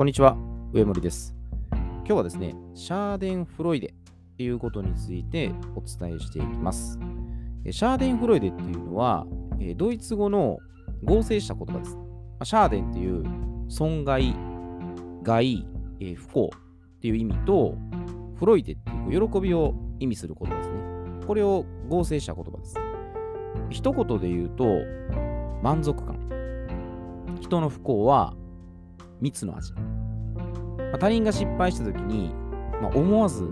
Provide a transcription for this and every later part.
こんにちは、上森です。今日はですね、 Schadenfreude ということについてお伝えしていきます。 Schadenfreude っていうのは、ドイツ語の合成した言葉です。 Schaden っていう損害、害、不幸っていう意味と、 Freude っていうこう喜びを意味する言葉ですね。これを合成した言葉です。一言で言うと、満足感。人の不幸は蜜の味。まあ他人が失敗したときに、まあ思わず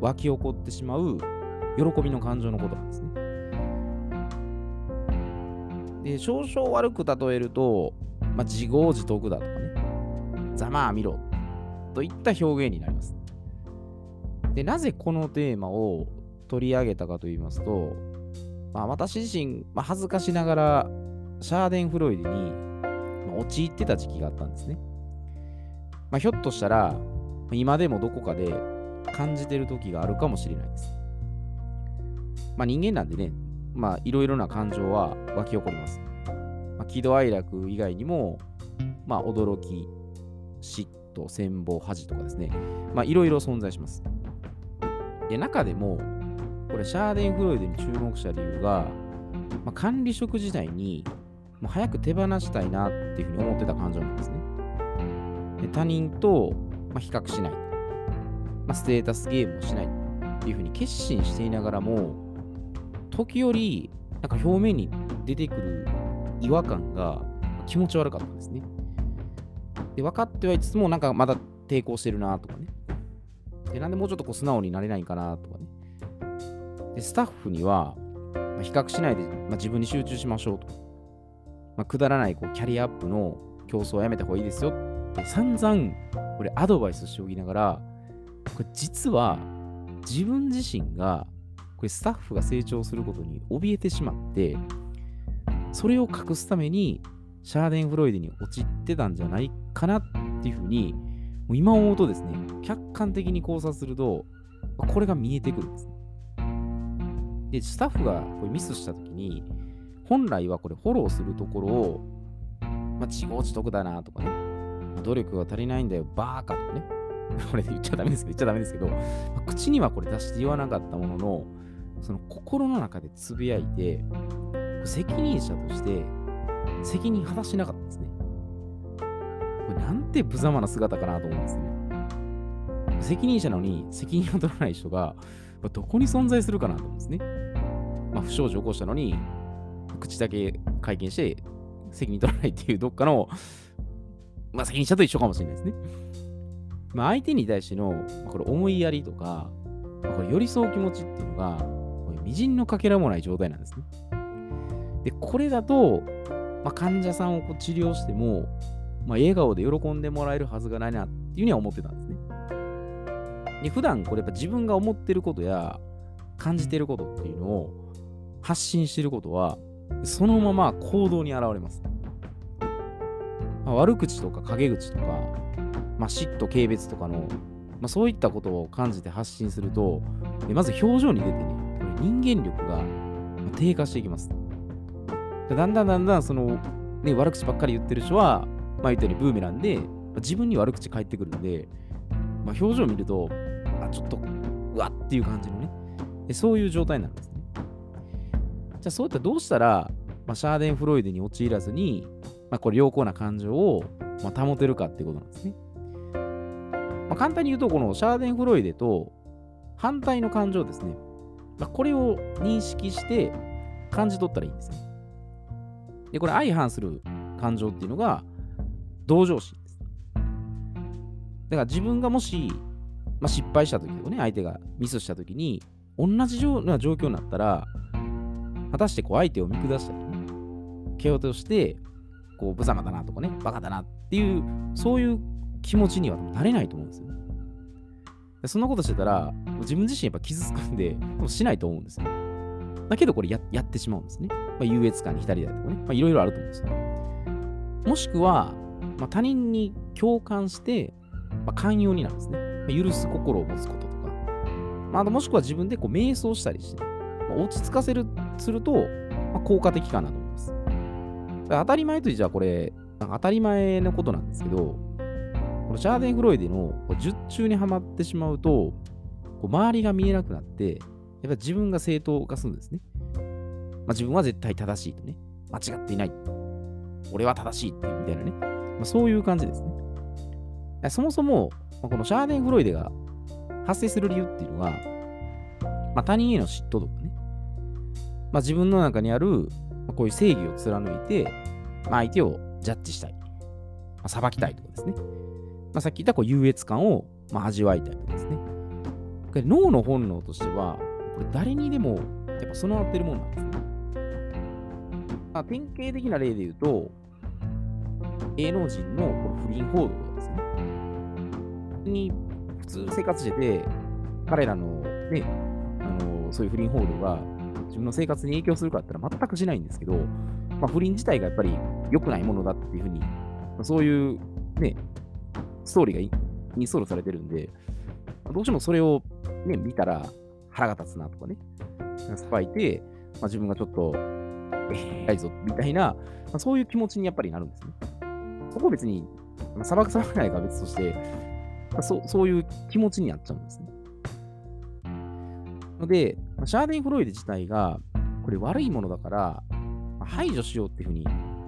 湧き起こってしまう喜びの感情のことなんですね。で、少々悪く例えると、まあ、自業自得だとかね、ざまあ見ろといった表現になります。で、なぜこのテーマを取り上げたかと言いますと、まあ、私自身、まあ、恥ずかしながらシャーデンフロイデに、まあ陥ってた時期があったんですね。まあ、ひょっとしたら、今でもどこかで感じてる時があるかもしれないです。まあ、人間なんでね、まあ、いろいろな感情は湧き起こります。まあ、喜怒哀楽以外にも、まあ、驚き、嫉妬、羨望、恥とかですね、まあ、いろいろ存在します。で、中でも、これ、シャーデンフロイデに注目した理由が、まあ、管理職時代に、もう早く手放したいなっていうふうに思ってた感情なんですね。他人と、ま、比較しない、ま、ステータスゲームをしないっていうふうに決心していながらも、時折、なんか表面に出てくる違和感が気持ち悪かったんですね。で、分かってはいつつも、なんかまだ抵抗してるなとかね。で、なんでもうちょっとこう素直になれないかなとかね。で、スタッフには、ま比較しないで、まあ、自分に集中しましょうと。まあ、くだらないこうキャリアアップの競争をやめた方がいいですよ散々これアドバイスしておきながらこれ実は自分自身がこれスタッフが成長することに怯えてしまってそれを隠すためにシャーデンフロイデに陥ってたんじゃないかなっていうふうにも今思うとですね客観的に考察するとこれが見えてくるんですね。でスタッフがこれミスした時に本来はこれフォローするところを、まあ、自業自得だなとかね、努力が足りないんだよ、バーカとかね。これ言っちゃダメですけど、言っちゃダメですけど、まあ口にはこれ出して言わなかったものの、その心の中でつぶやいて、責任者として責任果たしなかったんですね。これなんて無様な姿かなと思うんですね。責任者なのに責任を取らない人がまあどこに存在するかなと思うんですね。まあ、不祥事を起こしたのに、口だけ会見して責任取らないっていうどっかの、まあ、責任者と一緒かもしれないですね。まあ、相手に対しての、まあこれ思いやりとか、まあこれ寄り添う気持ちっていうのが、これ微塵のかけらもない状態なんですね。で、これだと、まあ、患者さんをこう治療しても、まあ、笑顔で喜んでもらえるはずがないなっていうふうには思ってたんですね。で、普段これやっぱ自分が思ってることや感じてることっていうのを発信してることは、そのまま行動に現れます。まあ悪口とか陰口とか、まあ、嫉妬、軽蔑とかの、まあ、そういったことを感じて発信すると、でまず表情に出てね、これ人間力が低下していきます。だんだんだんだんその、ね、悪口ばっかり言ってる人は、まあ、言ったようにブーメランで、まあ自分に悪口返ってくるんで、まあ、表情を見ると、あ、ちょっと、うわっていう感じのね、でそういう状態になるんですね。じゃあそういったどうしたら、まあ、シャーデンフロイデに陥らずに、まあ、これ良好な感情を、まあ、保てるかっていうことなんですね。まあ、簡単に言うと、このシャーデンフロイデと反対の感情ですね。まあ、これを認識して感じ取ったらいいんですね。で、これ相反する感情っていうのが同情心です。だから自分がもし、まあ、失敗した時とかね、相手がミスした時に、同じような状況になったら、果たしてこう相手を見下したりね、蹴落として、こう、無様だなとかね、バカだなっていう、そういう気持ちにはなれないと思うんですよ。でそんなことしてたら、自分自身やっぱ傷つくんで、多分しないと思うんですよ。だけどこれややってしまうんですね。まあ、優越感に浸りだとかね、まあ、いろいろあると思うんですよ。もしくは、まあ、他人に共感して、まあ、寛容になるんですね。まあ、許す心を持つこととか、まあ、あともしくは自分でこう瞑想したりして、まあ、落ち着かせる、すると、まあ、効果的かなと。当たり前というじゃあこれ、当たり前のことなんですけど、このシャーデンフロイデの術中にはまってしまうと、こう周りが見えなくなって、やっぱ自分が正当化するんですね。まあ、自分は絶対正しいとね。間違っていない。俺は正しいっていうみたいなね。まあ、そういう感じですね。そもそも、まあ、このシャーデンフロイデが発生する理由っていうのは、まあ、他人への嫉妬とかね、まあ、自分の中にある、こういう正義を貫いて、まあ、相手をジャッジしたい、まあ、裁きたいとかですね。まあ、さっき言ったこう優越感を、まあ、味わいたいとかですね。脳の本能としては、これ誰にでもやっぱ備わってるもんなんですね。まあ、典型的な例で言うと、芸能人のこの不倫報道ですね。に普通生活してて、彼らのね、あのそういう不倫報道が自分の生活に影響するかって言ったら全くしないんですけど、まあ、不倫自体がやっぱり良くないものだっていうふうに、そういうね、ストーリーがインストールされてるんで、どうしてもそれをね、見たら腹が立つなとかね、スパイて、まあ、自分がちょっと、えいぞみたいな、まあ、そういう気持ちにやっぱりなるんですね。そこを別に、ま、砂漠砂漠ないか別として、まあ、そそういう気持ちになっちゃうんですね。ので、シャーデン・フロイデ自体が、これ悪いものだから、排除しようっていうふうに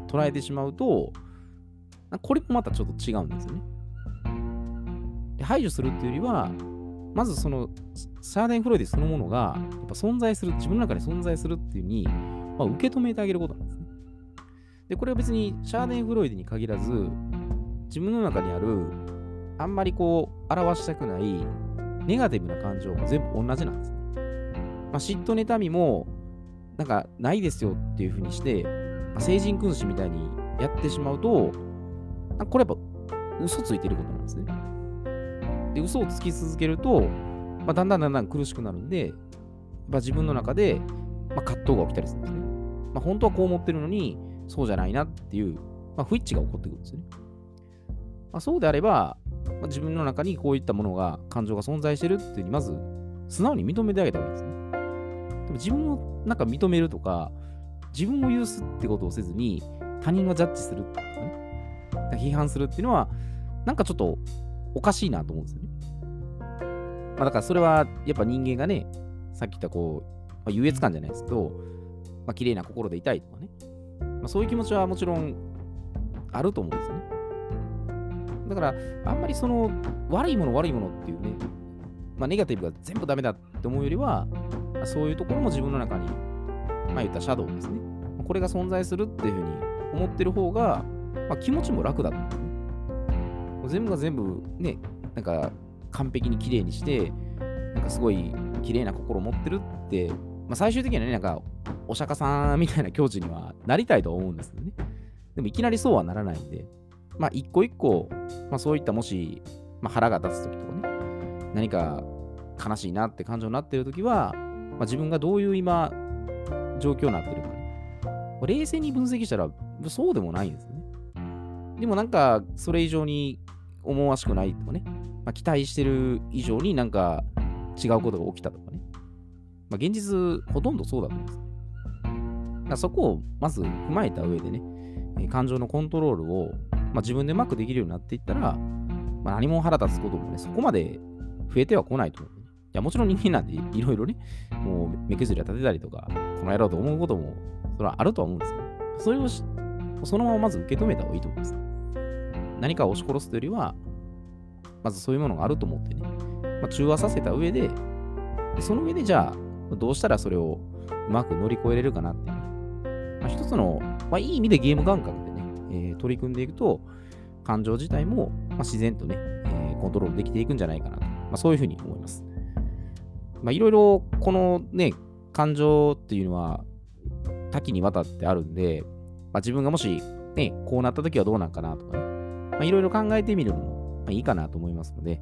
捉えてしまうと、これもまたちょっと違うんですよね。排除するっていうよりは、まずそのシャーデン・フロイデそのものがやっぱ存在する、自分の中で存在するっていうに、まあ、受け止めてあげることなんですね。で、これは別にシャーデン・フロイデに限らず、自分の中にある、あんまりこう、表したくないネガティブな感情も全部同じなんですね。まあ、嫉妬妬みも、なんかないですよっていうふうにして、まあ、成人君子みたいにやってしまうと、これやっぱ嘘ついてることなんですね。で、嘘をつき続けると、まあ、だんだんだんだん苦しくなるんで、まあ、自分の中で、まあ、葛藤が起きたりするんですね。まあ、本当はこう思ってるのに、そうじゃないなっていう、まあ、不一致が起こってくるんですね。まあ、そうであれば、まあ、自分の中にこういったものが、感情が存在してるっていうふうに、まず素直に認めてあげた方がいいですね。でも自分をなんか認めるとか、自分を許すってことをせずに、他人をジャッジするっていうかね、批判するっていうのは、なんかちょっとおかしいなと思うんですよね。まあ、だからそれはやっぱ人間がね、さっき言ったこう、まあ、優越感じゃないですけど、まあ、綺麗な心でいたいとかね、まあ、そういう気持ちはもちろんあると思うんですよね。だから、あんまりその悪いもの悪いものっていうね、まあ、ネガティブが全部ダメだって思うよりは、そういうところも自分の中に、まあ、言ったシャドウですね。これが存在するっていうふうに思ってる方が、まあ、気持ちも楽だと思う。全部が全部ね、なんか完璧に綺麗にして、なんかすごい綺麗な心を持ってるって、まあ、最終的にはね、なんかお釈迦さんみたいな境地にはなりたいと思うんですよね。でもいきなりそうはならないんで、まあ一個一個、まあそういったもし、まあ、腹が立つ時とかね、何か悲しいなって感情になってる時は、まあ、自分がどういう今、状況になってるかね。冷静に分析したら、そうでもないんですよね。でもなんか、それ以上に思わしくないとかね、まあ、期待してる以上になんか違うことが起きたとかね。まあ、現実、ほとんどそうだと思うんです。だそこをまず踏まえた上でね、感情のコントロールを、まあ、自分でうまくできるようになっていったら、まあ、何も腹立つこともね、そこまで増えてはこないと思う。いや、もちろん人間なんていろいろね、もう目くりを立てたりとか、この野郎と思うことも、それはあるとは思うんですけど、それをそのまままず受け止めた方がいいと思います。何かを押し殺すというよりは、まずそういうものがあると思ってね、まあ、中和させた上で、その上でじゃあ、どうしたらそれをうまく乗り越えれるかなっていう、ね、まあ、一つの、まあ、いい意味でゲーム感覚でね、えー、取り組んでいくと、感情自体も、まあ、自然とね、えー、コントロールできていくんじゃないかなと、まあ、そういうふうに思います。まあ、いろいろ、このね、感情っていうのは多岐にわたってあるんで、まあ、自分がもし、ね、こうなった時はどうなんかなとかね、まあ、いろいろ考えてみるのも、ま、いいかなと思いますので、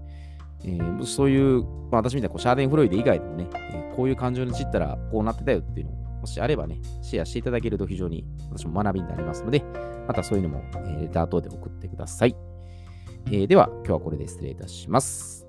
えー、そういう、まあ、私みたいなこうシャーデンフロイデ以外でもね、えー、こういう感情に散ったらこうなってたよっていうのを、もしあればね、シェアしていただけると非常に私も学びになりますので、またそういうのも、えー、レター等で送ってください。えー、では、今日はこれで失礼いたします。